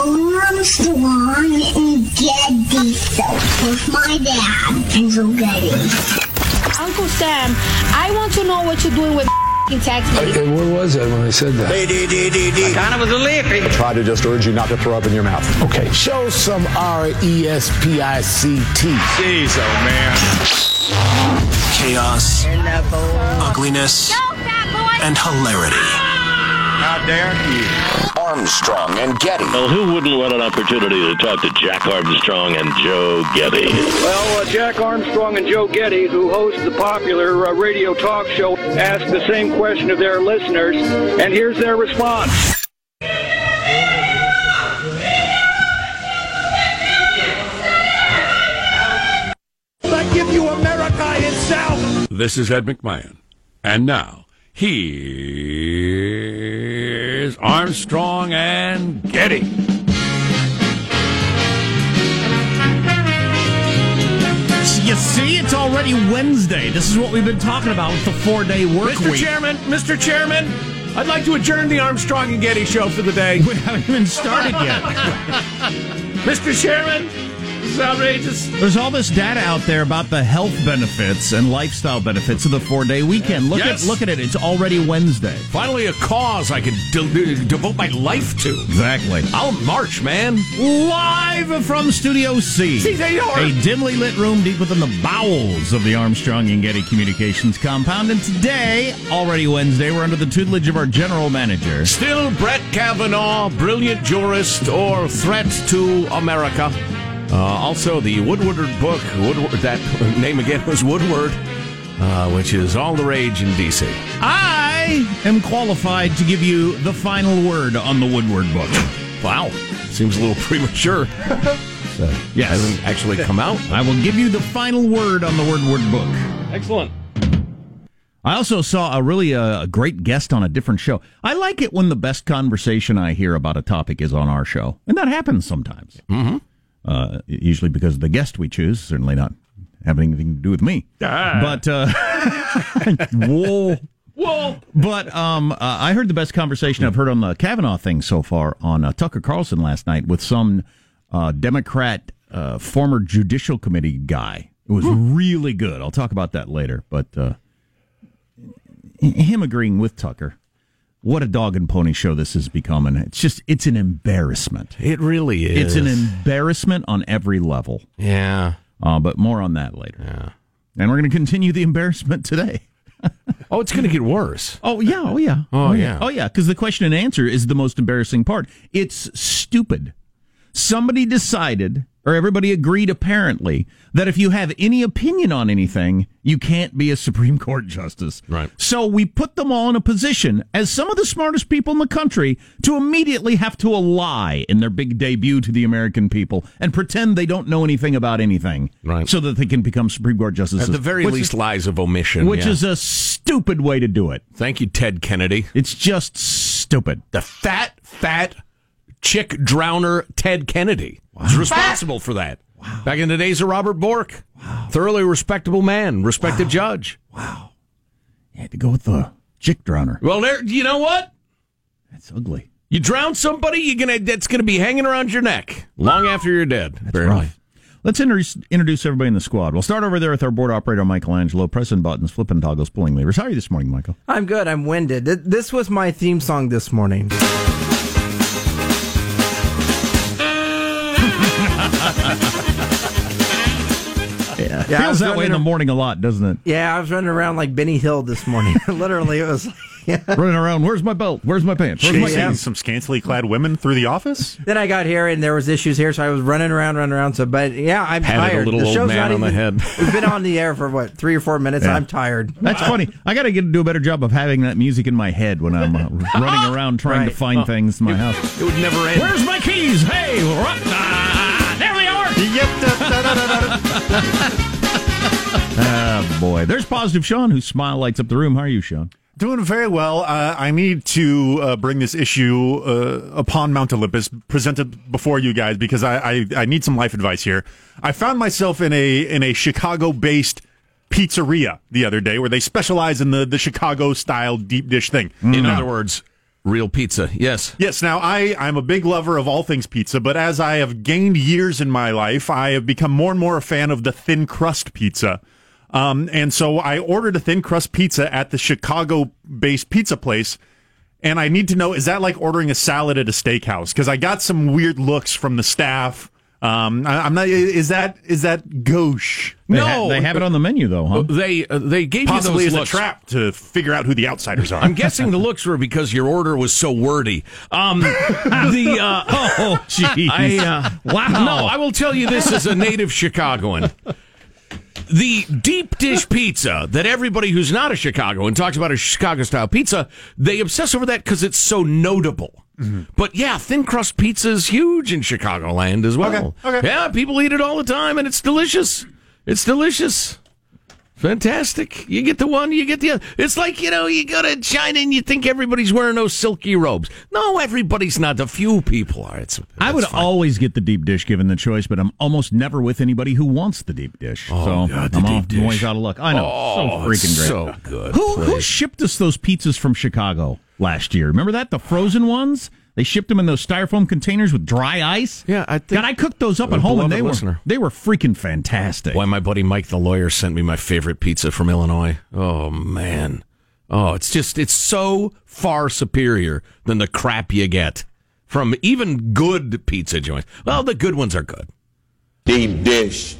Armstrong and Getty with my dad, Hazel Getty. Uncle Sam, I want to know what you're doing with text me. Okay, where was I when I said that? Kind of was a lippy. try to just urge you not to throw up in your mouth. Okay, show some R E S P I C T. Jeez, oh man. chaos, ugliness, and hilarity. How dare you? Armstrong and Getty. Well, who wouldn't want an opportunity to talk to Jack Armstrong and Joe Getty? Well, uh, Jack Armstrong and Joe Getty, who host the popular uh, radio talk show, ask the same question of their listeners, and here's their response. I give you America itself. This is Ed McMahon. And now, here's Armstrong and Getty. You see, it's already Wednesday. This is what we've been talking about with the four day work Mr. week. Chairman, Mr. Chairman, I'd like to adjourn the Armstrong and Getty show for the day. We haven't even started yet. Mr. Chairman, is outrageous. There's all this data out there about the health benefits and lifestyle benefits of the four day weekend. Look Yes. at look at it. It's already Wednesday. Finally, a cause I can de- devote my life to. Exactly. I'll march, man. Live from Studio C. See, they are. A dimly lit room deep within the bowels of the Armstrong and Getty Communications compound. And today, already Wednesday, we're under the tutelage of our general manager. Still Brett Kavanaugh, brilliant jurist or threat to America. Uh, also, the Woodward book, Woodward, that name again was Woodward, uh, which is all the rage in D.C. I am qualified to give you the final word on the Woodward book. Wow, seems a little premature. so, Yes. hasn't actually come out. I will give you the final word on the Woodward book. Excellent. I also saw a really uh, a great guest on a different show. I like it when the best conversation I hear about a topic is on our show, and that happens sometimes. Mm-hmm. Uh, usually because of the guest we choose, certainly not having anything to do with me. But uh, whoa, whoa. But um, uh, I heard the best conversation I've heard on the Kavanaugh thing so far on uh, Tucker Carlson last night with some uh, Democrat uh, former Judicial Committee guy. It was really good. I'll talk about that later. But uh, him agreeing with Tucker. What a dog and pony show this is becoming. It's just, it's an embarrassment. It really is. It's an embarrassment on every level. yeah. Uh, but more on that later. Yeah. And we're going to continue the embarrassment today. Oh, it's going to get worse. Oh, yeah. Oh, yeah. Oh, yeah. Oh, yeah. Because the question and answer is the most embarrassing part. It's stupid. Somebody decided, or everybody agreed apparently, that if you have any opinion on anything, you can't be a Supreme Court justice. Right. So we put them all in a position, as some of the smartest people in the country, to immediately have to lie in their big debut to the American people and pretend they don't know anything about anything. Right. So that they can become Supreme Court justices. At the very least, is- lies of omission. which yeah. is a stupid way to do it. Thank you, Ted Kennedy. It's just stupid. The fat, fat chick drowner Ted Kennedy was responsible for that. Wow. Back in the days of Robert Bork. Wow. Thoroughly respectable man, respected judge. Wow. You had to go with the chick drowner. Well, there, you know what? That's ugly. You drown somebody, you're gonna that's gonna be hanging around your neck long after you're dead. apparently. Right. Let's introduce, introduce everybody in the squad. We'll start over there with our board operator, Michelangelo, pressing buttons, flipping toggles, pulling levers. How are you this morning, Michael? I'm good. I'm winded. This was my theme song this morning. Yeah, Yeah, feels that way in the morning a lot, doesn't it? Yeah, I was running around like Benny Hill this morning. Literally, it was. Running around. Where's my belt? Where's my pants? Where's my Chasing keys? some scantily clad women through the office? Then I got here and there was issues here, so I was running around, running around. So, but yeah, I'm Patted a tired. little the old show's man not on the head. We've been on the air for what three or four minutes. Yeah. I'm tired. That's funny. I got to get do a better job of having that music in my head when I'm uh, running around trying to Right. find things in my house. It would never end. Where's my keys? Hey, what? Ah, there they are. Ah, boy. There's positive Sean, whose smile lights up the room. How are you, Sean? Doing very well. Uh, I need to uh, bring this issue uh, upon Mount Olympus, presented before you guys, because I, I, I need some life advice here. I found myself in a in a Chicago based pizzeria the other day where they specialize in the, the Chicago style deep dish thing. In other words, Real pizza, yes. Yes, now I, I'm a big lover of all things pizza, but as I have gained years in my life, I have become more and more a fan of the thin crust pizza. Um, and so I ordered a thin crust pizza at the Chicago based pizza place. And I need to know is that like ordering a salad at a steakhouse? Because I got some weird looks from the staff. Um, I, am not. Is that is that gauche? They no, ha- they have it on the menu though, huh? They uh, they gave Possibly you as those a trap to figure out who the outsiders are. I'm guessing the looks were because your order was so wordy. Um, the uh, oh, jeez. I, uh, Wow. No, I will tell you this as a native Chicagoan. The deep dish pizza that everybody who's not a Chicagoan talks about a Chicago style pizza, they obsess over that because it's so notable. Mm-hmm. But yeah, thin crust pizza is huge in Chicagoland as well. Okay, okay. Yeah, people eat it all the time, and it's delicious. It's delicious. Fantastic. You get the one, you get the other. It's like, you know, you go to China and you think everybody's wearing those silky robes. No, everybody's not. A few people are. It's, I would fine. always get the deep dish given the choice, but I'm almost never with anybody who wants the deep dish. Oh, so God, the I'm deep dish. always out of luck. I know. Oh, so freaking great. so good. Who, who shipped us those pizzas from Chicago last year? Remember that? The frozen ones? They shipped them in those styrofoam containers with dry ice. Yeah, I think- God, I cooked those up at home, and beloved they were they were freaking fantastic. Why my buddy Mike the lawyer sent me my favorite pizza from Illinois. Oh man. Oh, it's just it's so far superior than the crap you get from even good pizza joints. Well, the good ones are good. Deep dish.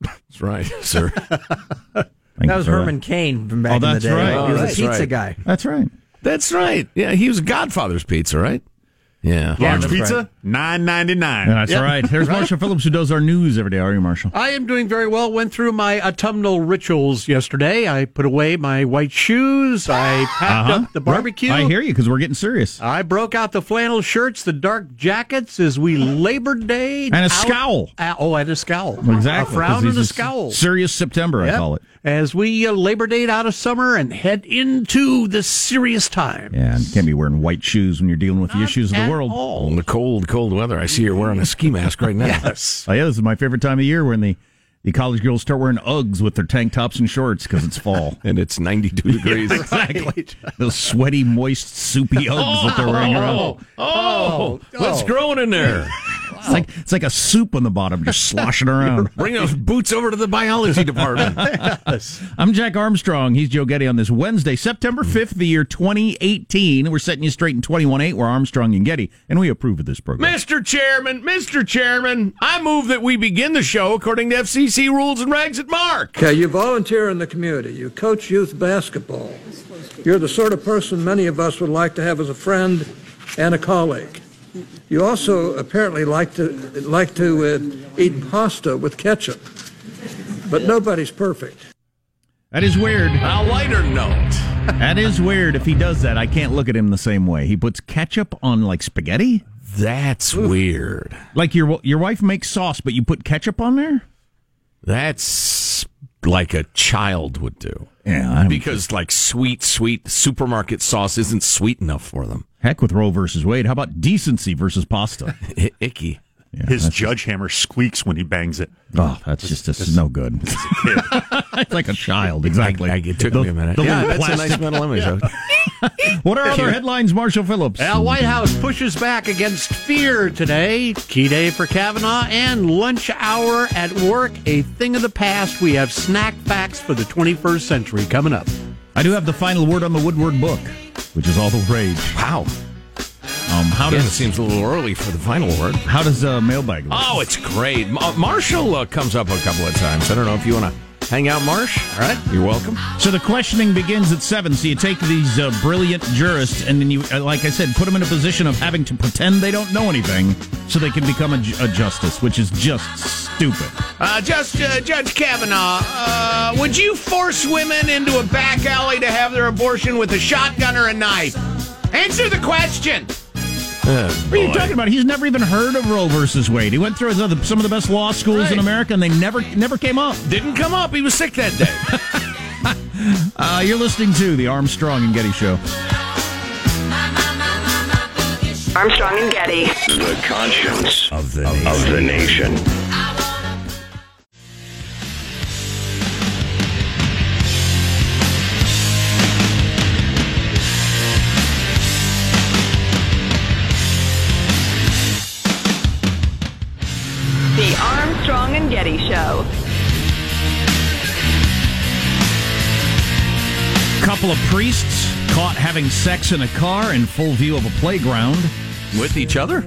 That's right, sir. Thank That was Herman Cain from back Oh, in the that's day. right. He Oh, was a pizza right. guy. That's right. That's right. Yeah, he was Godfather's Pizza, right? Yeah. Yeah, Large that's pizza, right. nine ninety nine. That's right. There's Marshall Phillips who does our news every day. How Are you, Marshall? I am doing very well. Went through my autumnal rituals yesterday. I put away my white shoes. I packed Uh-huh. up the barbecue. I hear you because we're getting serious. I broke out the flannel shirts, the dark jackets as we Labor Day. And a out- scowl. Oh, and a scowl. Exactly. A frown 'cause and a scowl. Serious September, I call it. As we uh, Labor Day out of summer and head into the serious time. Yeah, and can't be wearing white shoes when you're dealing with the issues of the world. all. In the cold, cold weather. I see you're wearing a ski mask right now. Yes. Oh yeah, this is my favorite time of year when the, the college girls start wearing Uggs with their tank tops and shorts because it's fall. And it's 92 degrees. exactly. Those sweaty, moist, soupy Uggs that they're wearing around. Oh, oh, oh. oh what's growing in there? It's like it's like a soup on the bottom, just sloshing around. Bring those boots over to the biology department. I'm Jack Armstrong. He's Joe Getty on this Wednesday, September mm. 5th, the year 2018. We're setting you straight in 21.8. We're Armstrong and Getty, and we approve of this program. Mr. Chairman, Mr. Chairman, I move that we begin the show according to FCC rules and regs at Mark. Okay, you volunteer in the community. You coach youth basketball. You're the sort of person many of us would like to have as a friend and a colleague. You also apparently like to like to uh, eat pasta with ketchup. But nobody's perfect. That is weird. A lighter note. That is weird. If he does that, I can't look at him the same way. He puts ketchup on like spaghetti. That's weird. Like your your wife makes sauce, but you put ketchup on there. That's like a child would do. Yeah, I don't- Because like sweet, sweet supermarket sauce isn't sweet enough for them. Heck with Roe versus Wade. How about decency versus pasta? I- icky. Yeah, His that's judge hammer squeaks when he bangs it. Oh, that's just this is no good. it's like a child, exactly. I- I- it took The- me a minute. Yeah, little that's a nice mental image. What are other headlines, Marshall Phillips? Well, White House pushes back against fear today. Key day for Kavanaugh and lunch hour at work, a thing of the past. We have snack facts for the 21st century coming up. I do have the final word on the Woodward book, which is all the rage. Wow. Um, how Again, it does seems a little early for the final word. how does uh, mailbag look? Oh, it's great. Ma- Marshall uh, comes up a couple of times. I don't know if you want to hang out, Marsh. All right, you're welcome. So the questioning begins at seven. So you take these uh, brilliant jurists, and then you, uh, like I said, put them in a position of having to pretend they don't know anything, so they can become a, ju- a justice, which is just stupid. Uh, just uh, Judge Kavanaugh, uh, would you force women into a back alley to have their abortion with a shotgun or a knife? Answer the question. What are you talking about? He's never even heard of Roe versus Wade. He went through some of the- some of the best law schools in America, and they never never came up. Didn't come up. He was sick that day. Uh, you're listening to the Armstrong and Getty Show. Armstrong and Getty. The conscience of the nation. Of the nation. Couple of priests caught having sex in a car in full view of a playground. With each other?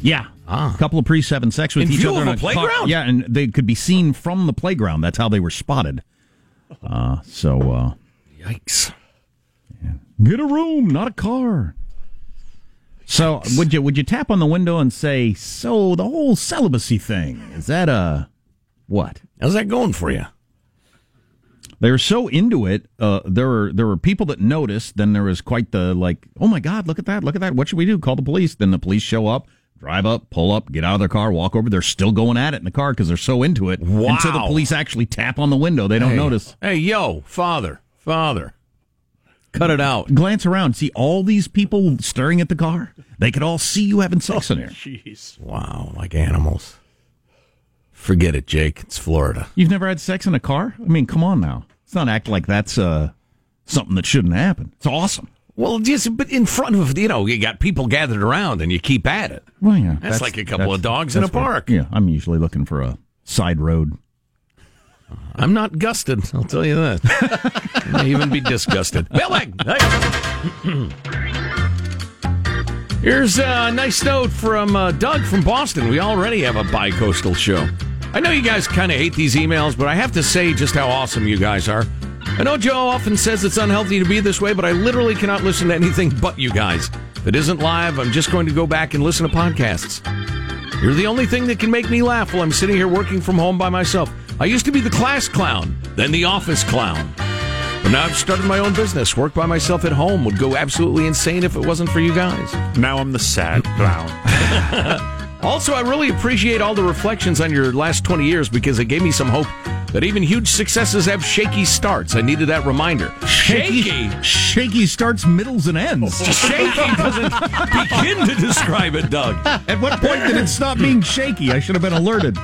Yeah. A couple of priests having sex with In each view other of in a playground? Car. Yeah, and they could be seen from the playground. That's how they were spotted. Uh, so, uh, Yikes. get a room, not a car. So, would you would you tap on the window and say, "So the whole celibacy thing is that a what?" How's that going for you? They were so into it. Uh, there were there were people that noticed. Then there was quite the like, "Oh my God, look at that! Look at that! What should we do? Call the police." Then the police show up, drive up, pull up, get out of their car, walk over. They're still going at it in the car because they're so into it. Wow. Until the police actually tap on the window, they don't Hey. notice. Hey, yo, father, father, cut it out. Glance around, see all these people staring at the car. They could all see you having sex in there. Jeez. Wow, like animals. Forget it, Jake. It's Florida. You've never had sex in a car? I mean, come on now. Let's not act like that's uh, something that shouldn't happen. It's awesome. Well, just but in front of you know, you got people gathered around, and you keep at it. Well, yeah, That's, like a couple of dogs in a that's what- park. yeah, I'm usually looking for a side road. I'm not gusted. I'll tell you that. I may even be disgusted. Mailbag. Here's a nice note from uh, Doug from Boston. We already have a bi-coastal show. I know you guys kind of hate these emails, but I have to say just how awesome you guys are. I know Joe often says it's unhealthy to be this way, but I literally cannot listen to anything but you guys. If it isn't live, I'm just going to go back and listen to podcasts. You're the only thing that can make me laugh while I'm sitting here working from home by myself. I used to be the class clown, then the office clown. But now I've started my own business. Work by myself at home would go absolutely insane if it wasn't for you guys. Now I'm the sad clown. Also, I really appreciate all the reflections on your last 20 years because it gave me some hope that even huge successes have shaky starts. I needed that reminder. Shaky? Shaky starts middles and ends. Shaky doesn't begin to describe it, Doug. At what point did it stop being shaky? I should have been alerted.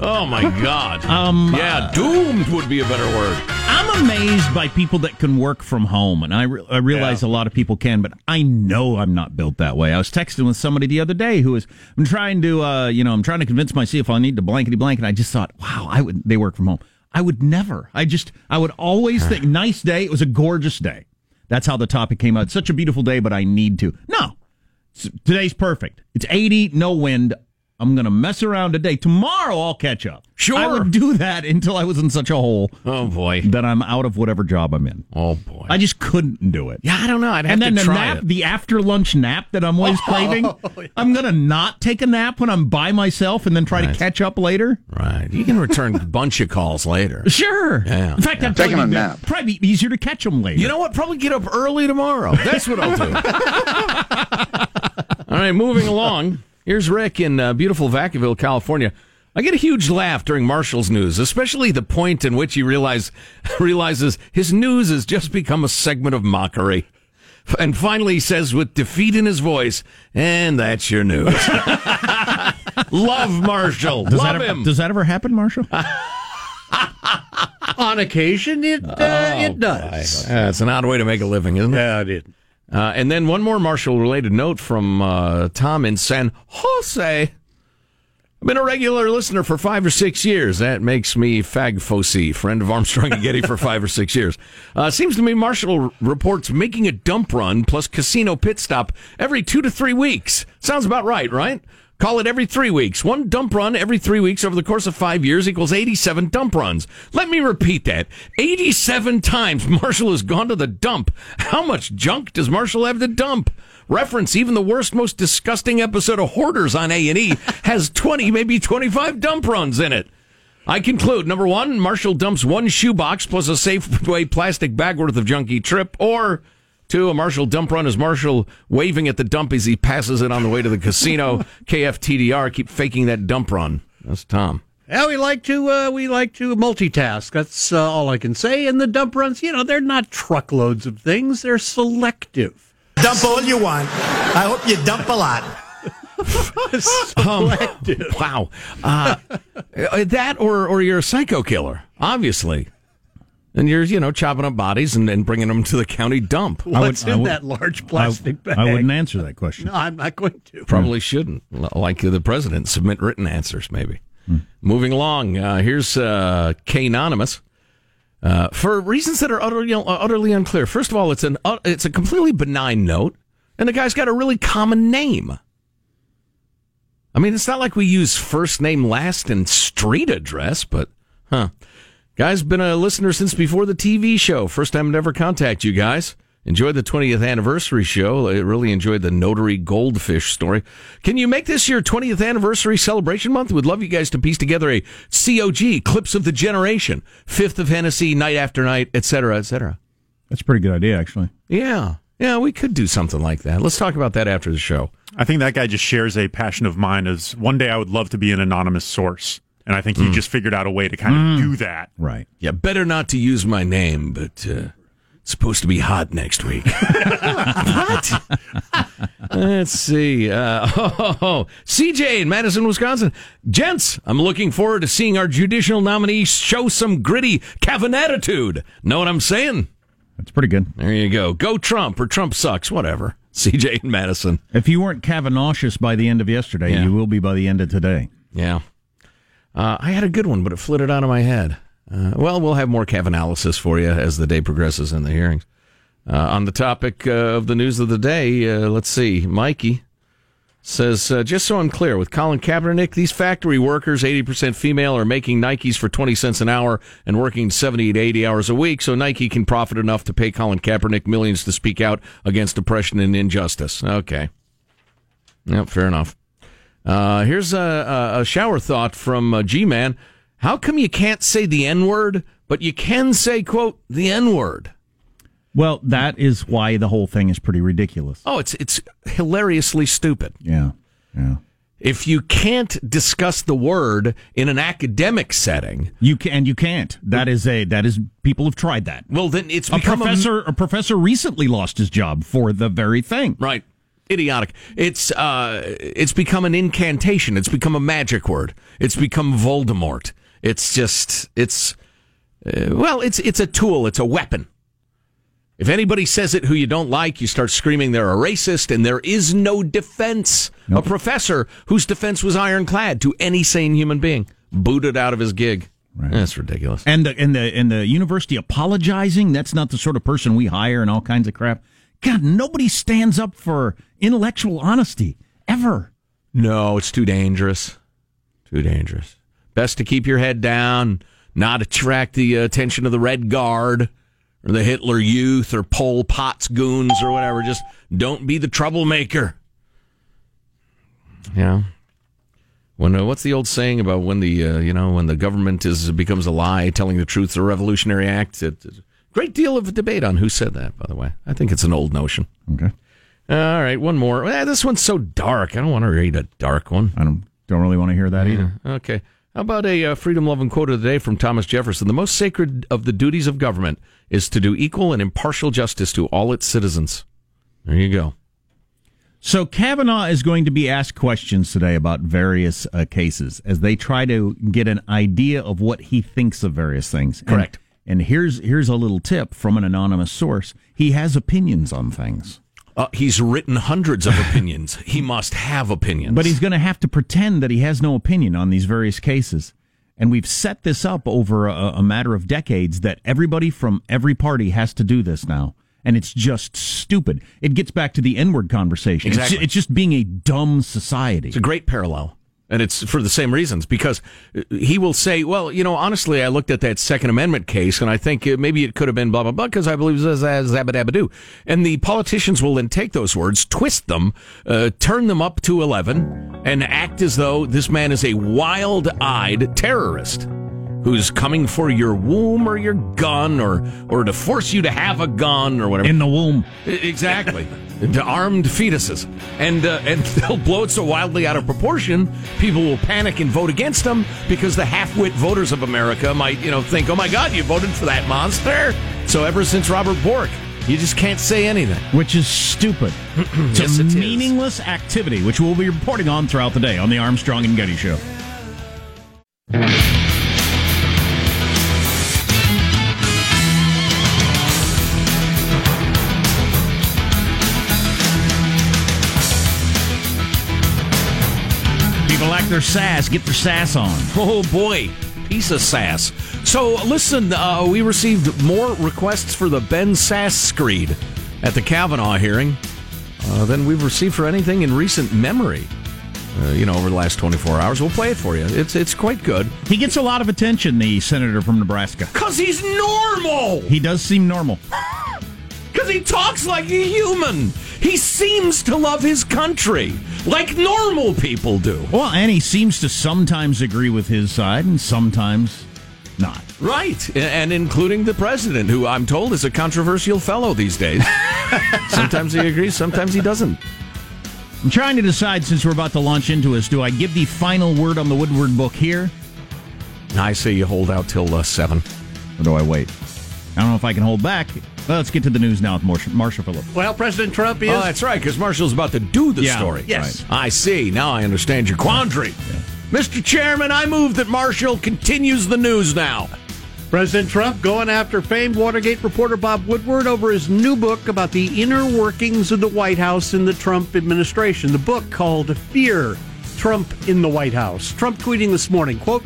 Oh my God. Um, yeah, doomed would be a better word. I'm amazed by people that can work from home, and I, re- I realize a lot of people can, but I know I'm not built that way. I was texting with somebody the other day who was I'm trying to, uh, you know, I'm trying to convince myself I need to blankety blank, and I just thought, wow, I would. They work from home. I would never. I just, I would always think, nice day. It was a gorgeous day. That's how the topic came out. Such a beautiful day, but I need to. No, today's perfect. It's 80, no wind. I'm going to mess around today. Tomorrow I'll catch up. Sure. I would do that until I was in such a hole Oh boy. that I'm out of whatever job I'm in. Oh boy. I just couldn't do it. yeah, I don't know. I'd have and then to the try nap, it. the after lunch nap that I'm always oh, craving. I'm gonna not take a nap when I'm by myself and then try Right. to catch up later. Right. You can return a bunch of calls later. Sure. Yeah, In fact, yeah. I'm Taking probably, a nap. probably be easier to catch them later. You know what? Probably get up early tomorrow. That's what I'll do. All right, moving along. Here's Rick in uh, beautiful Vacaville, California. I get a huge laugh during Marshall's news, especially the point in which he realize, realizes his news has just become a segment of mockery. And finally, he says with defeat in his voice, and that's your news. Love Marshall. does Love that ever, him. does that ever happen, Marshall? On occasion, it uh, it does. It's an odd way to make a living, isn't it? Yeah, it did. Uh, and then one more Marshall related note from uh, Tom in San Jose. I've been a regular listener for five or six years. That makes me Fag friend of Armstrong and Getty for five or six years. Uh, seems to me Marshall reports making a dump run plus casino pit stop every two to three weeks. Sounds about right, right? Call it every three weeks. One dump run every three weeks over the course of five years equals 87 dump runs. Let me repeat that. 87 times Marshall has gone to the dump. How much junk does Marshall have to dump? Reference even the worst, most disgusting episode of Hoarders on A&E has 20, maybe 25 dump runs in it. I conclude number one, Marshall dumps one shoebox plus a Safeway plastic bag worth of junky trip, or two, a Marshall dump run is Marshall waving at the dump as he passes it on the way to the casino. KFTDR, keep faking that dump run. That's Tom. Yeah, we like to uh, we like to multitask. That's uh, all I can say. And the dump runs, you know, they're not truckloads of things. They're selective. Dump all you want. I hope you dump a lot. selective. Wow. Uh, that or, or you're a psycho killer, obviously. And you're, you know, chopping up bodies and, and bringing them to the county dump. What's I in would- that large plastic I, bag? I wouldn't answer that question. No, I'm not going to. Probably shouldn't. Like the president, submit written answers, maybe. Moving along, uh, here's uh, K Anonymous. uh, for reasons that are utterly, you know, utterly unclear. First of all, it's an uh, it's a completely benign note, and the guy's got a really common name. I mean, it's not like we use first name, last, and street address, but huh. Guy's been a listener since before the TV show. First time to ever contact you guys. Enjoyed the 20th anniversary show. I really enjoyed the notary goldfish story. Can you make this your 20th anniversary celebration month? We'd love you guys to piece together a COG, Clips of the Generation, Fifth of Hennessy, Night After Night, etc., etc. That's a pretty good idea, actually. Yeah. Yeah, we could do something like that. Let's talk about that after the show. I think that guy just shares a passion of mine as one day I would love to be an anonymous source. And I think he Mm. just figured out a way to kind of do that. Right. Yeah, better not to use my name, but uh, it's supposed to be hot next week. what? Let's see. Uh, oh, CJ in Madison, Wisconsin. Gents, I'm looking forward to seeing our judicial nominee show some gritty Kevin attitude. Know what I'm saying? That's pretty good. There you go. Go Trump or Trump sucks, whatever. CJ in Madison. If you weren't Kavanaugh's by the end of yesterday, Yeah. you will be by the end of today. Yeah. Uh, I had a good one, but it flitted out of my head. Uh, well, we'll have more Cav analysis for you as the day progresses in the hearings. Uh, on the topic uh, of the news of the day, uh, let's see. Mikey says, uh, just so I'm clear, with Colin Kaepernick, these factory workers, 80% female, are making Nikes for 20 cents an hour and working 70 to 80 hours a week, so Nike can profit enough to pay Colin Kaepernick millions to speak out against oppression and injustice. Okay. Yep, fair enough. Uh, here's a, a, shower thought from uh, G Man. How come you can't say the N word, but you can say, quote, the N word? Well, that is why the whole thing is pretty ridiculous. Oh, it's it's hilariously stupid. Yeah. Yeah. If you can't discuss the word in an academic setting, You can and you can't. That is a that is people have tried that. well, then it's A professor a professor recently lost his job for the very thing. right. Idiotic. It's uh, it's become an incantation. It's become a magic word. It's become Voldemort. It's just it's uh, well, it's it's a tool. It's a weapon. If anybody says it who you don't like, you start screaming they're a racist, and there is no defense. A professor whose defense was ironclad to any sane human being booted out of his gig. That's ridiculous. And the and the and the university apologizing, that's not the sort of person we hire and all kinds of crap. God, nobody stands up for intellectual honesty ever. No, it's too dangerous. Too dangerous. Best to keep your head down, not attract the attention of the Red Guard or the Hitler Youth or Pol Pot's goons or whatever. Just don't be the troublemaker. Yeah. When uh, what's the old saying about when the uh, you know when the government is becomes a lie, telling the truth is a revolutionary act? It, it's a great deal of debate on who said that. By the way, I think it's an old notion. Okay. All right, one more. Eh, this one's so dark. I don't want to read a dark one. I don't don't really want to hear that either. Okay. How about a uh, freedom loving quote of the day from Thomas Jefferson? The most sacred of the duties of government is to do equal and impartial justice to all its citizens. There you go. So Kavanaugh is going to be asked questions today about various uh, cases as they try to get an idea of what he thinks of various things. And- Correct. And, here's here's a little tip from an anonymous source. He has opinions on things. Uh, he's written hundreds of opinions. he must have opinions. But he's going to have to pretend that he has no opinion on these various cases. And we've set this up over a, a matter of decades that everybody from every party has to do this now. And it's just stupid. It gets back to the N word conversation. It's Exactly. It's, just being a dumb society. It's a great parallel. And it's for the same reasons because uh, he will say, well, you know, honestly, I looked at that Second Amendment case and I think uh, maybe it could have been blah, blah, blah, because I believe zabadabadoo. And the politicians will then take those words, twist them, uh, turn them up to 11, and act as though this man is a wild eyed terrorist who's coming for your womb or your gun or, or to force you to have a gun or whatever. In the womb. Exactly. to armed fetuses. And, uh, and they'll blow it so wildly out of proportion, people will panic and vote against them because the half-wit voters of America might, you know, think, oh my God, you voted for that monster. So ever since Robert Bork, you just can't say anything. Which is stupid. it's Yes, a it is. meaningless activity, which we'll be reporting on throughout the day on the Armstrong and Getty Show. Like their sass. Get their sass on. Oh boy. piece of sass. So listen, uh, we received more requests for the Ben Sasse screed at the Kavanaugh hearing uh, than we've received for anything in recent memory. Uh, you know, over the last 24 hours. We'll play it for you. It's it's quite good. He gets a lot of attention, the senator from Nebraska. Because he's normal! He does seem normal. Because he talks like a human. He seems to love his country like normal people do. Well, and he seems to sometimes agree with his side and sometimes not. Right. And including the president, who I'm told is a controversial fellow these days. sometimes he agrees, sometimes he doesn't. I'm trying to decide since we're about to launch into this do I give the final word on the Woodward book here? I say you hold out till uh, 7. Or do I wait? I don't know if I can hold back. Well, let's get to the news now with Marshall, Marshall Phillips. Well, President Trump is. Oh, that's right, because Marshall's about to do the Yeah, story. Yes. I see. Now I understand your quandary. Mr. Chairman, I move that Marshall continues the news now. President Trump going after famed Watergate reporter Bob Woodward over his new book about the inner workings of the White House in the Trump administration. The book called Fear Trump in the White House. Trump tweeting this morning, quote,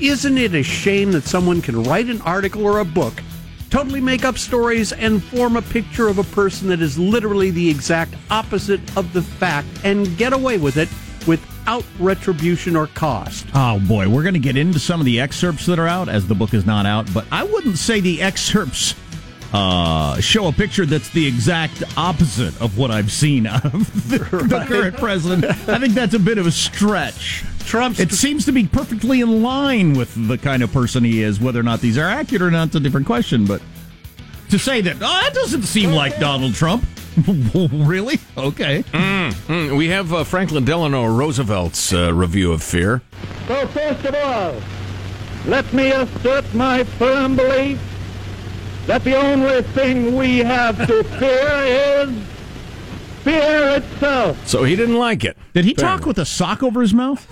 Isn't it a shame that someone can write an article or a book, totally make up stories, and form a picture of a person that is literally the exact opposite of the fact and get away with it without retribution or cost? Oh boy, we're going to get into some of the excerpts that are out as the book is not out, but I wouldn't say the excerpts uh, show a picture that's the exact opposite of what I've seen out of the, the current president. I think that's a bit of a stretch. Trump's It seems to be perfectly in line with the kind of person he is. Whether or not these are accurate or not is a different question. But to say that, oh, that doesn't seem like Donald Trump. really? Okay. Mm, we have uh, Franklin Delano Roosevelt's uh, review of Fear. So, first of all, let me assert my firm belief that the only thing we have to fear is fear itself. So he didn't like it. Did he talk with a sock over his mouth?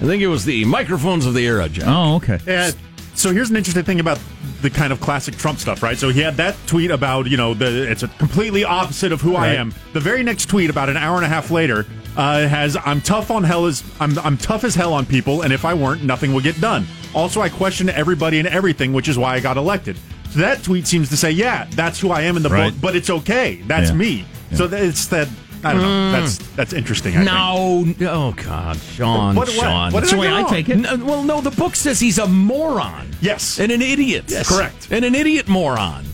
I think it was the microphones of the era, John. Oh, okay. Yeah. So here's an interesting thing about the kind of classic Trump stuff, right? So he had that tweet about, you know, the it's a completely opposite of who I am. The very next tweet, about an hour and a half later, uh, has I'm tough on hell as I'm I'm tough as hell on people, and if I weren't, nothing would get done. Also, I question everybody and everything, which is why I got elected. So that tweet seems to say, yeah, that's who I am in the Right. book, but it's okay. That's Yeah. me. So that, it's that. I don't know. Mm. That's that's interesting. I think. No, oh God, Sean, What- what- Sean. what did That's the way do I take it. No, well, no, the book says he's a moron. Yes. And an idiot. Yes. Correct. And an idiot moron.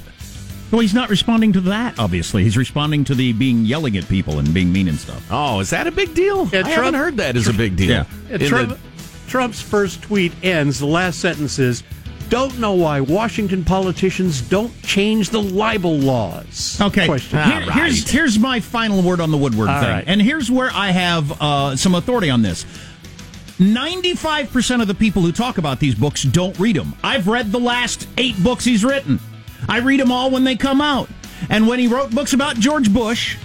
Well, he's not responding to that. Obviously, he's responding to the being yelling at people and being mean and stuff. Oh, is that a big deal? Yeah, I haven't Trump- heard that is a big deal. Yeah. Yeah, Trump, the- Trump's first tweet ends. The last sentence is, "Don't know why Washington politicians don't change the libel laws." Okay, Here- Ah, here's here's my final word on the Woodward All thing, right. and here's where I have uh, some authority on this. Ninety-five percent of the people who talk about these books don't read them. I've read the last eight books he's written. I read them all when they come out. And when he wrote books about George Bush,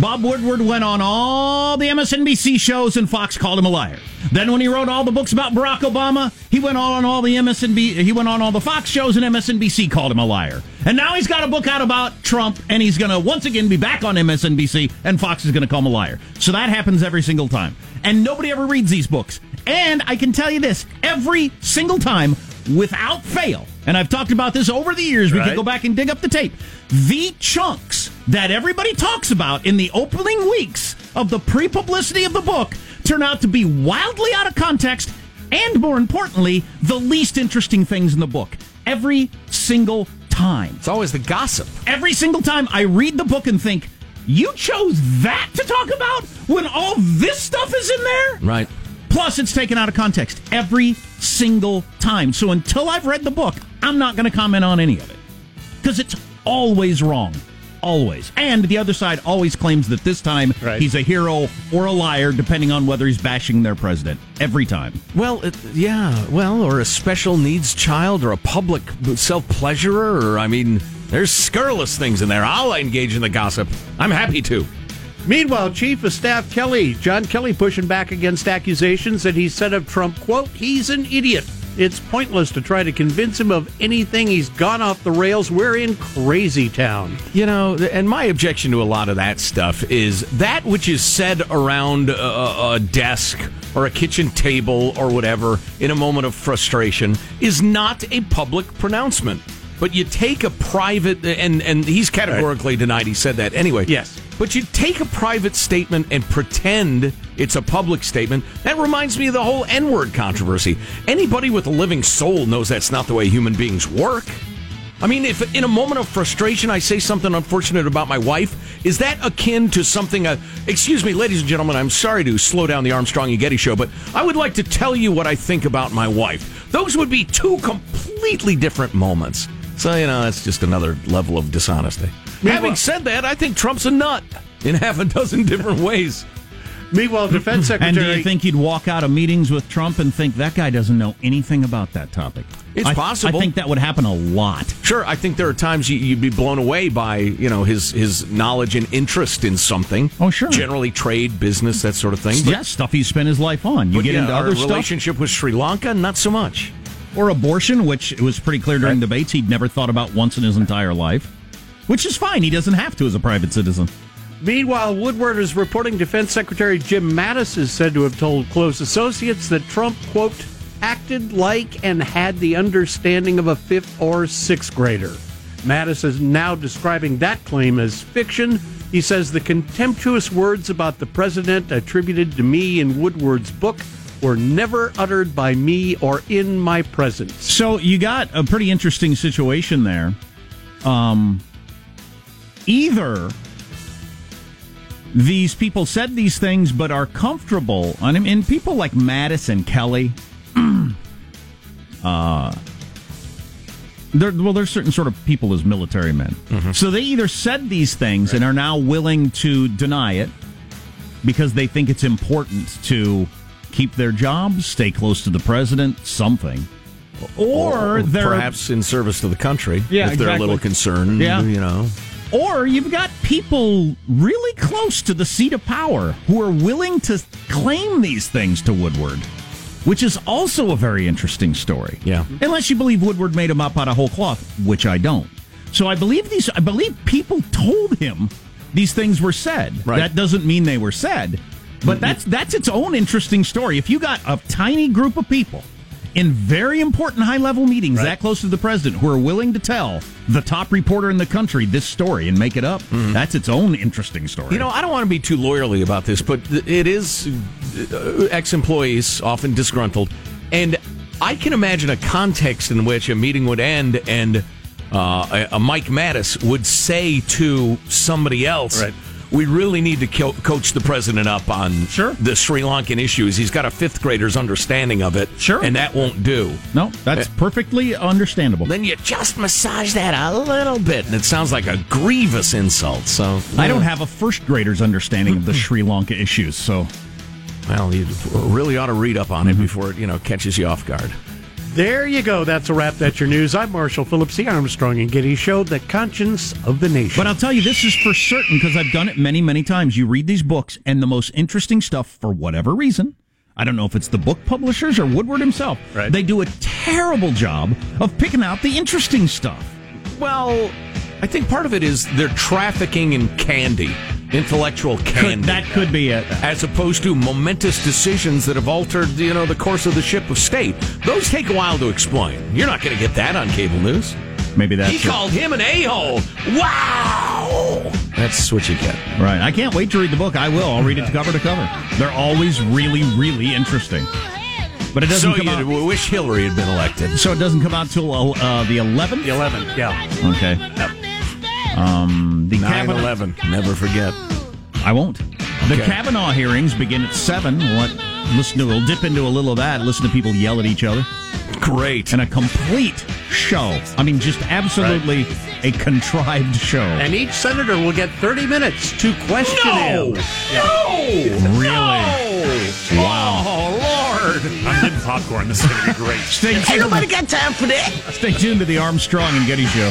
Bob Woodward went on all the MSNBC shows and Fox called him a liar. Then when he wrote all the books about Barack Obama, he went on all the MSNB he went on all the Fox shows and MSNBC called him a liar. And now he's got a book out about Trump and he's going to once again be back on MSNBC and Fox is going to call him a liar. So that happens every single time. And nobody ever reads these books. And I can tell you this, every single time without fail. And I've talked about this over the years. We Right. can go back and dig up the tape. The chunks that everybody talks about in the opening weeks of the pre publicity of the book turn out to be wildly out of context and, more importantly, the least interesting things in the book. Every single time. It's always the gossip. Every single time I read the book and think, you chose that to talk about when all this stuff is in there? Right. Plus, it's taken out of context every single time. So until I've read the book, I'm not going to comment on any of it because it's always wrong. Always. And the other side always claims that this time Right. he's a hero or a liar, depending on whether he's bashing their president. Every time. Well, it, yeah, well, or a special needs child or a public self pleasurer, or I mean, there's scurrilous things in there. I'll engage in the gossip. I'm happy to. Meanwhile, Chief of Staff Kelly, John Kelly, pushing back against accusations that he said of Trump, "quote He's an idiot." It's pointless to try to convince him of anything. He's gone off the rails. We're in crazy town. You know, and my objection to a lot of that stuff is that which is said around a, a desk or a kitchen table or whatever in a moment of frustration is not a public pronouncement. But you take a private, and, and he's categorically denied he said that anyway. Yes. But you take a private statement and pretend it's a public statement. That reminds me of the whole N word controversy. Anybody with a living soul knows that's not the way human beings work. I mean, if in a moment of frustration I say something unfortunate about my wife, is that akin to something? Uh, excuse me, ladies and gentlemen, I'm sorry to slow down the Armstrong and Getty show, but I would like to tell you what I think about my wife. Those would be two completely different moments. So, you know, that's just another level of dishonesty. Having said that, I think Trump's a nut in half a dozen different ways. Meanwhile, Defense Secretary. And do you think you'd walk out of meetings with Trump and think that guy doesn't know anything about that topic? It's I- possible. I think that would happen a lot. Sure, I think there are times you, you'd be blown away by you know his his knowledge and interest in something. Oh, sure. Generally, trade, business, that sort of thing. yeah, stuff he spent his life on. You get yeah, into other stuff relationship with Sri Lanka, not so much. or abortion, which it was pretty clear during debates he'd never thought about once in his entire life, which is fine. He doesn't have to as a private citizen. Meanwhile, Woodward is reporting Defense Secretary Jim Mattis is said to have told close associates that Trump, quote, acted like and had the understanding of a fifth or sixth grader. Mattis is now describing that claim as fiction. He says the contemptuous words about the president attributed to me in Woodward's book were never uttered by me or in my presence. So you got a pretty interesting situation there. Um, either these people said these things but are comfortable. I mean, and people like Mattis and Kelly, uh, there, well, there's certain sort of people as military men. So they either said these things and are now willing to deny it because they think it's important to keep their jobs, stay close to the president, something. Or, they're perhaps in service to the country. Yeah, if they're a little concerned. Yeah. you know. Or you've got people really close to the seat of power who are willing to claim these things to Woodward, which is also a very interesting story. Yeah. Unless you believe Woodward made them up out of whole cloth, which I don't. So I believe these. I believe people told him these things were said. Right. That doesn't mean they were said, but that's that's its own interesting story. If you got a tiny group of people in very important high level meetings that close to the president who are willing to tell the top reporter in the country this story and make it up, that's its own interesting story. You know, I don't want to be too lawyerly about this, but it is uh, ex employees, often disgruntled. And I can imagine a context in which a meeting would end and uh, a, a Mike Mattis would say to somebody else, Right. We really need to co- coach the president up on Sure. the Sri Lankan issues. He's got a fifth grader's understanding of it, Sure. and that won't do. no, that's eh. perfectly understandable. Then you just massage that a little bit, and it sounds like a grievous insult. So I don't have a first grader's understanding of the Sri Lanka issues, so Well, you really ought to read up on it mm-hmm. before it, you know, catches you off guard. There you go. That's a wrap. That's your news. I'm Marshall Phillips, the Armstrong and Getty Show, the conscience of the nation. But I'll tell you, this is for certain because I've done it many, many times. You read these books, and the most interesting stuff, for whatever reason, I don't know if it's the book publishers or Woodward himself, Right. they do a terrible job of picking out the interesting stuff. Well, I think part of it is they're trafficking in candy, intellectual candy. Could, that could be it. as opposed to momentous decisions that have altered, you know, the course of the ship of state. Those take a while to explain. You're not going to get that on cable news. Maybe that's he it. called him an a-hole. Wow! That's what you get. Right. I can't wait to read the book. I will. I'll read it to cover to cover. They're always really, really interesting. But it doesn't So come you out. wish Hillary had been elected. So it doesn't come out till uh, the 11th. the 11th, yeah. Okay. Um, the Kavanaugh- 9-11. Never forget. I won't. The Okay. Kavanaugh hearings begin at seven. We'll listen to. We'll dip into a little of that. Listen to people yell at each other, Great. and a complete show. I mean, just absolutely a contrived show. And each senator will get 30 minutes to question him. really? Wow. Oh, Lord. I'm getting popcorn. This is going to be great. Stay tuned. Ain't nobody got time for that. Stay tuned to the Armstrong and Getty Show.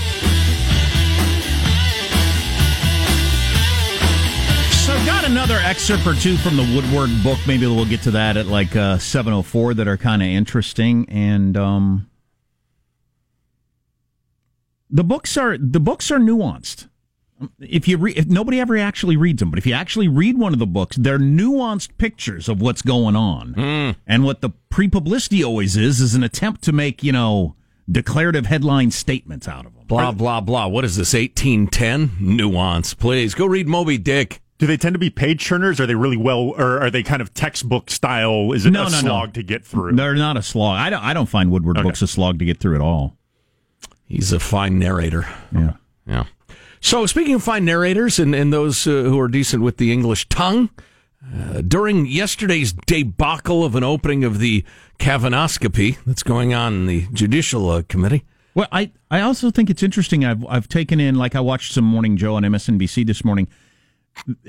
Got another excerpt or two from the Woodward book. Maybe we'll get to that at like uh, seven oh four that are kind of interesting. And um, the books are the books are nuanced. If you re- if nobody ever actually reads them, but if you actually read one of the books, they're nuanced pictures of what's going on. And what the pre-publicity always is is an attempt to make you know declarative headline statements out of them. Blah blah blah. What is this? Eighteen ten nuance. Please go read Moby Dick. Do they tend to be page turners? Are they really well, or are they kind of textbook style? Is it No, a no, no. slog to get through? They're not a slog. I don't. I don't find Woodward books a slog to get through at all. He's a fine narrator. Yeah. Yeah. So, speaking of fine narrators and, and those uh, who are decent with the English tongue, uh, during yesterday's debacle of an opening of the Kavanoscopy that's going on in the Judicial uh, Committee. Well, I, I also think it's interesting. I've I've taken in like I watched some Morning Joe on MSNBC this morning.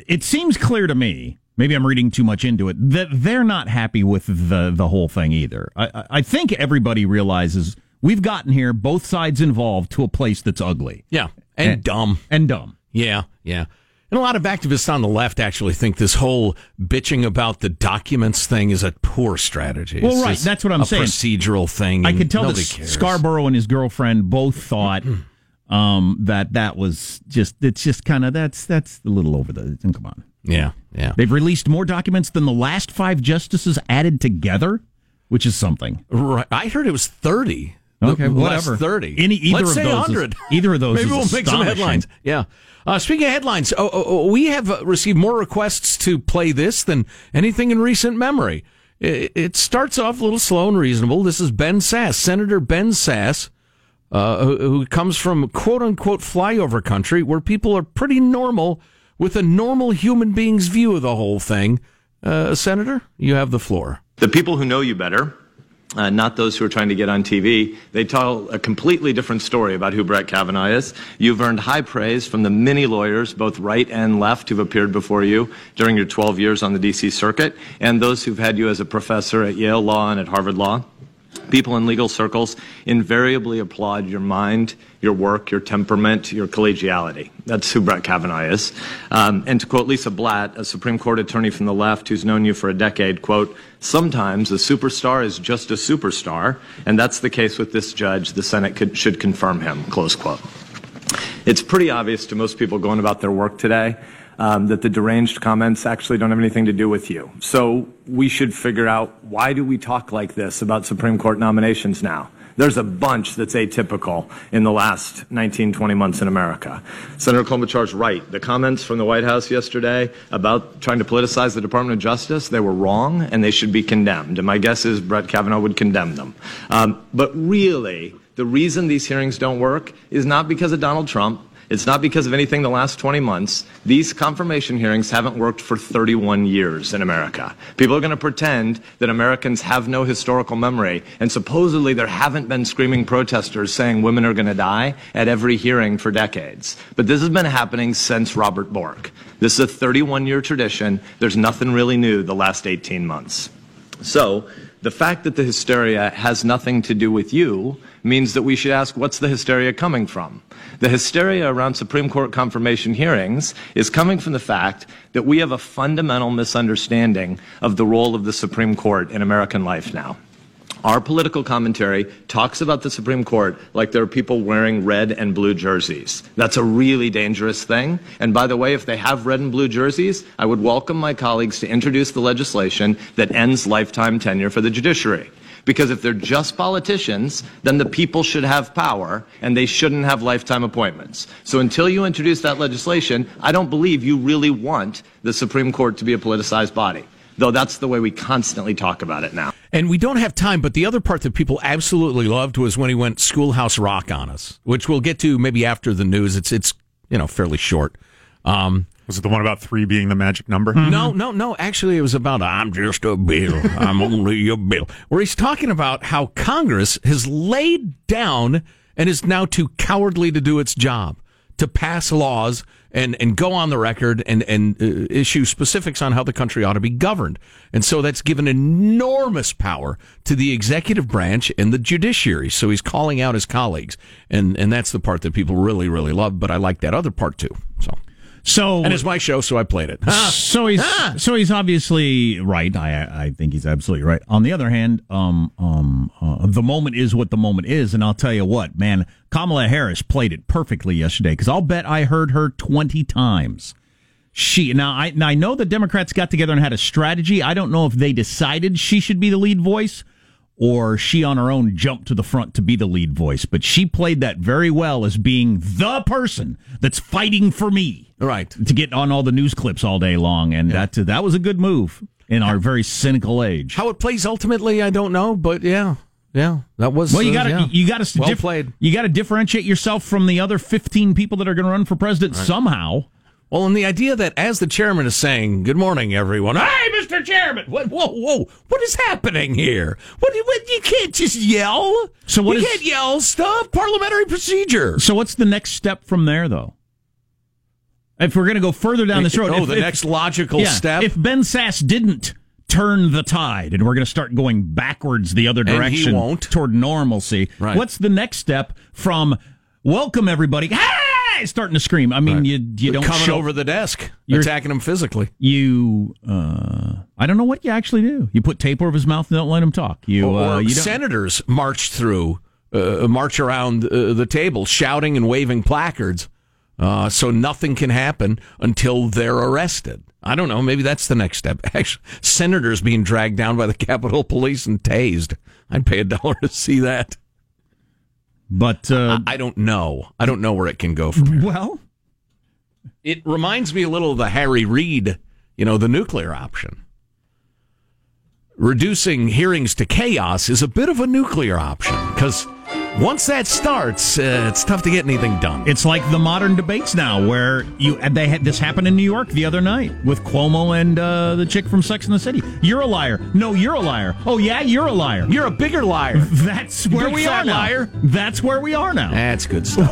It seems clear to me. Maybe I'm reading too much into it. That they're not happy with the the whole thing either. I, I- think everybody realizes we've gotten here, both sides involved, to a place that's ugly. Yeah. And, dumb. And dumb. Yeah, yeah. And a lot of activists on the left actually think this whole bitching about the documents thing is a poor strategy. Well, right, that's what I'm a saying. procedural thing. I and could tell that cares. Scarborough and his girlfriend both thought um, that that was just it's just kind of that's that's a little over the come on. Yeah, yeah. They've released more documents than the last five justices added together, which is something. Right. I heard it was 30. Okay, The whatever. 30. Any- either Let's of say those is- 100. either of those Maybe is we'll make some headlines. Yeah. Uh, speaking of headlines, oh, oh, oh, we have uh, received more requests to play this than anything in recent memory. It, it starts off a little slow and reasonable. This is Ben Sasse, Senator Ben Sasse, uh, who, who comes from quote unquote flyover country where people are pretty normal with a normal human being's view of the whole thing. Uh, Senator, you have the floor. The people who know you better, uh, not those who are trying to get on TV, they tell a completely different story about who Brett Kavanaugh is. You've earned high praise from the many lawyers, both right and left, who've appeared before you during your 12 years on the D.C. Circuit, and those who've had you as a professor at Yale Law and at Harvard Law. People in legal circles invariably applaud your mind, your work, your temperament, your collegiality. That's who Brett Kavanaugh is. Um, and to quote Lisa Blatt, a Supreme Court attorney from the left who's known you for a decade, quote, sometimes a superstar is just a superstar, and that's the case with this judge. The Senate could, should confirm him, close quote. It's pretty obvious to most people going about their work today that the deranged comments actually don't have anything to do with you. So we should figure out why do we talk like this about Supreme Court nominations now? There's a bunch that's atypical in the last 19, 20 months in America. Senator Klobuchar's right. The comments from the White House yesterday about trying to politicize the Department of Justice, they were wrong and they should be condemned. And my guess is Brett Kavanaugh would condemn them. Um, but really, the reason these hearings don't work is not because of Donald Trump. It's not because of anything the last 20 months. These confirmation hearings haven't worked for 31 years in America. People are going to pretend that Americans have no historical memory, and supposedly there haven't been screaming protesters saying women are going to die at every hearing for decades. But this has been happening since Robert Bork. This is a 31 year tradition. There's nothing really new the last 18 months. So, the fact that the hysteria has nothing to do with you means that we should ask what's the hysteria coming from? The hysteria around Supreme Court confirmation hearings is coming from the fact that we have a fundamental misunderstanding of the role of the Supreme Court in American life now. Our political commentary talks about the Supreme Court like there are people wearing red and blue jerseys. That's a really dangerous thing. And by the way, if they have red and blue jerseys, I would welcome my colleagues to introduce the legislation that ends lifetime tenure for the judiciary. Because if they're just politicians, then the people should have power and they shouldn't have lifetime appointments. So until you introduce that legislation, I don't believe you really want the Supreme Court to be a politicized body. Though that's the way we constantly talk about it now. And we don't have time, but the other part that people absolutely loved was when he went Schoolhouse Rock on us, which we'll get to maybe after the news. It's it's you know fairly short. Um, Was it the one about three being the magic number? No, no, no. Actually, it was about I'm just a bill. I'm only a bill. Where he's talking about how Congress has laid down and is now too cowardly to do its job to pass laws and, and go on the record and, and uh, issue specifics on how the country ought to be governed. And so that's given enormous power to the executive branch and the judiciary. So he's calling out his colleagues. And, and that's the part that people really, really love. But I like that other part too. So. So and it's my show, so I played it. So he's so he's obviously right. I I think he's absolutely right. On the other hand, um um uh, the moment is what the moment is, and I'll tell you what, man, Kamala Harris played it perfectly yesterday because I'll bet I heard her twenty times. She now I now I know the Democrats got together and had a strategy. I don't know if they decided she should be the lead voice or she on her own jumped to the front to be the lead voice, but she played that very well as being the person that's fighting for me. Right. To get on all the news clips all day long and that that was a good move in our very cynical age. How it plays ultimately, I don't know, but yeah. Yeah, that was Well, you uh, got to yeah. you got to well played. You got to differentiate yourself from the other 15 people that are going to run for president Right. somehow. Well, and the idea that as the chairman is saying, "Good morning, everyone," hey, Mr. Chairman, what? Whoa, whoa, what is happening here? What? what you can't just yell. So what you is- can't yell stuff. Parliamentary procedure. So what's the next step from there though? If we're going to go further down this road, Oh, if- the if- next logical yeah, step. If Ben Sasse didn't turn the tide and we're going to start going backwards the other direction won't. toward normalcy, Right. what's the next step from welcome everybody? Hey, starting to scream. I mean, you you don't coming show, over the desk, You're- attacking him physically. You, uh, I don't know what you actually do. You put tape over his mouth and don't let him talk. You, or uh, you don't, senators march through, uh, march around uh, the table, shouting and waving placards, uh, so nothing can happen until they're arrested. I don't know. Maybe that's the next step. Actually, senators being dragged down by the Capitol Police and tased. I'd pay a dollar to see that. But uh, I, I don't know. I don't know where it can go from here. well, It reminds me a little of the Harry Reid, you know, the nuclear option. Reducing hearings to chaos is a bit of a nuclear option because once that starts, uh, it's tough to get anything done. It's like the modern debates now, where you they had this happened in New York the other night with Cuomo and uh, the chick from Sex and the City. You're a liar. No, you're a liar. Oh yeah, you're a liar. You're a bigger liar. That's where Big we are now. liar. That's where we are now. That's good stuff.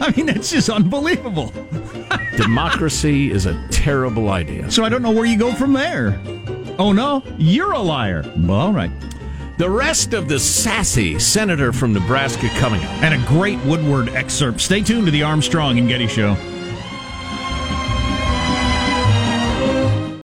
I mean, that's just unbelievable. Democracy is a terrible idea. So I don't know where you go from there. Oh no, you're a liar. Well, all right. The rest of the sassy senator from Nebraska coming up. And a great Woodward excerpt. Stay tuned to the Armstrong and Getty Show.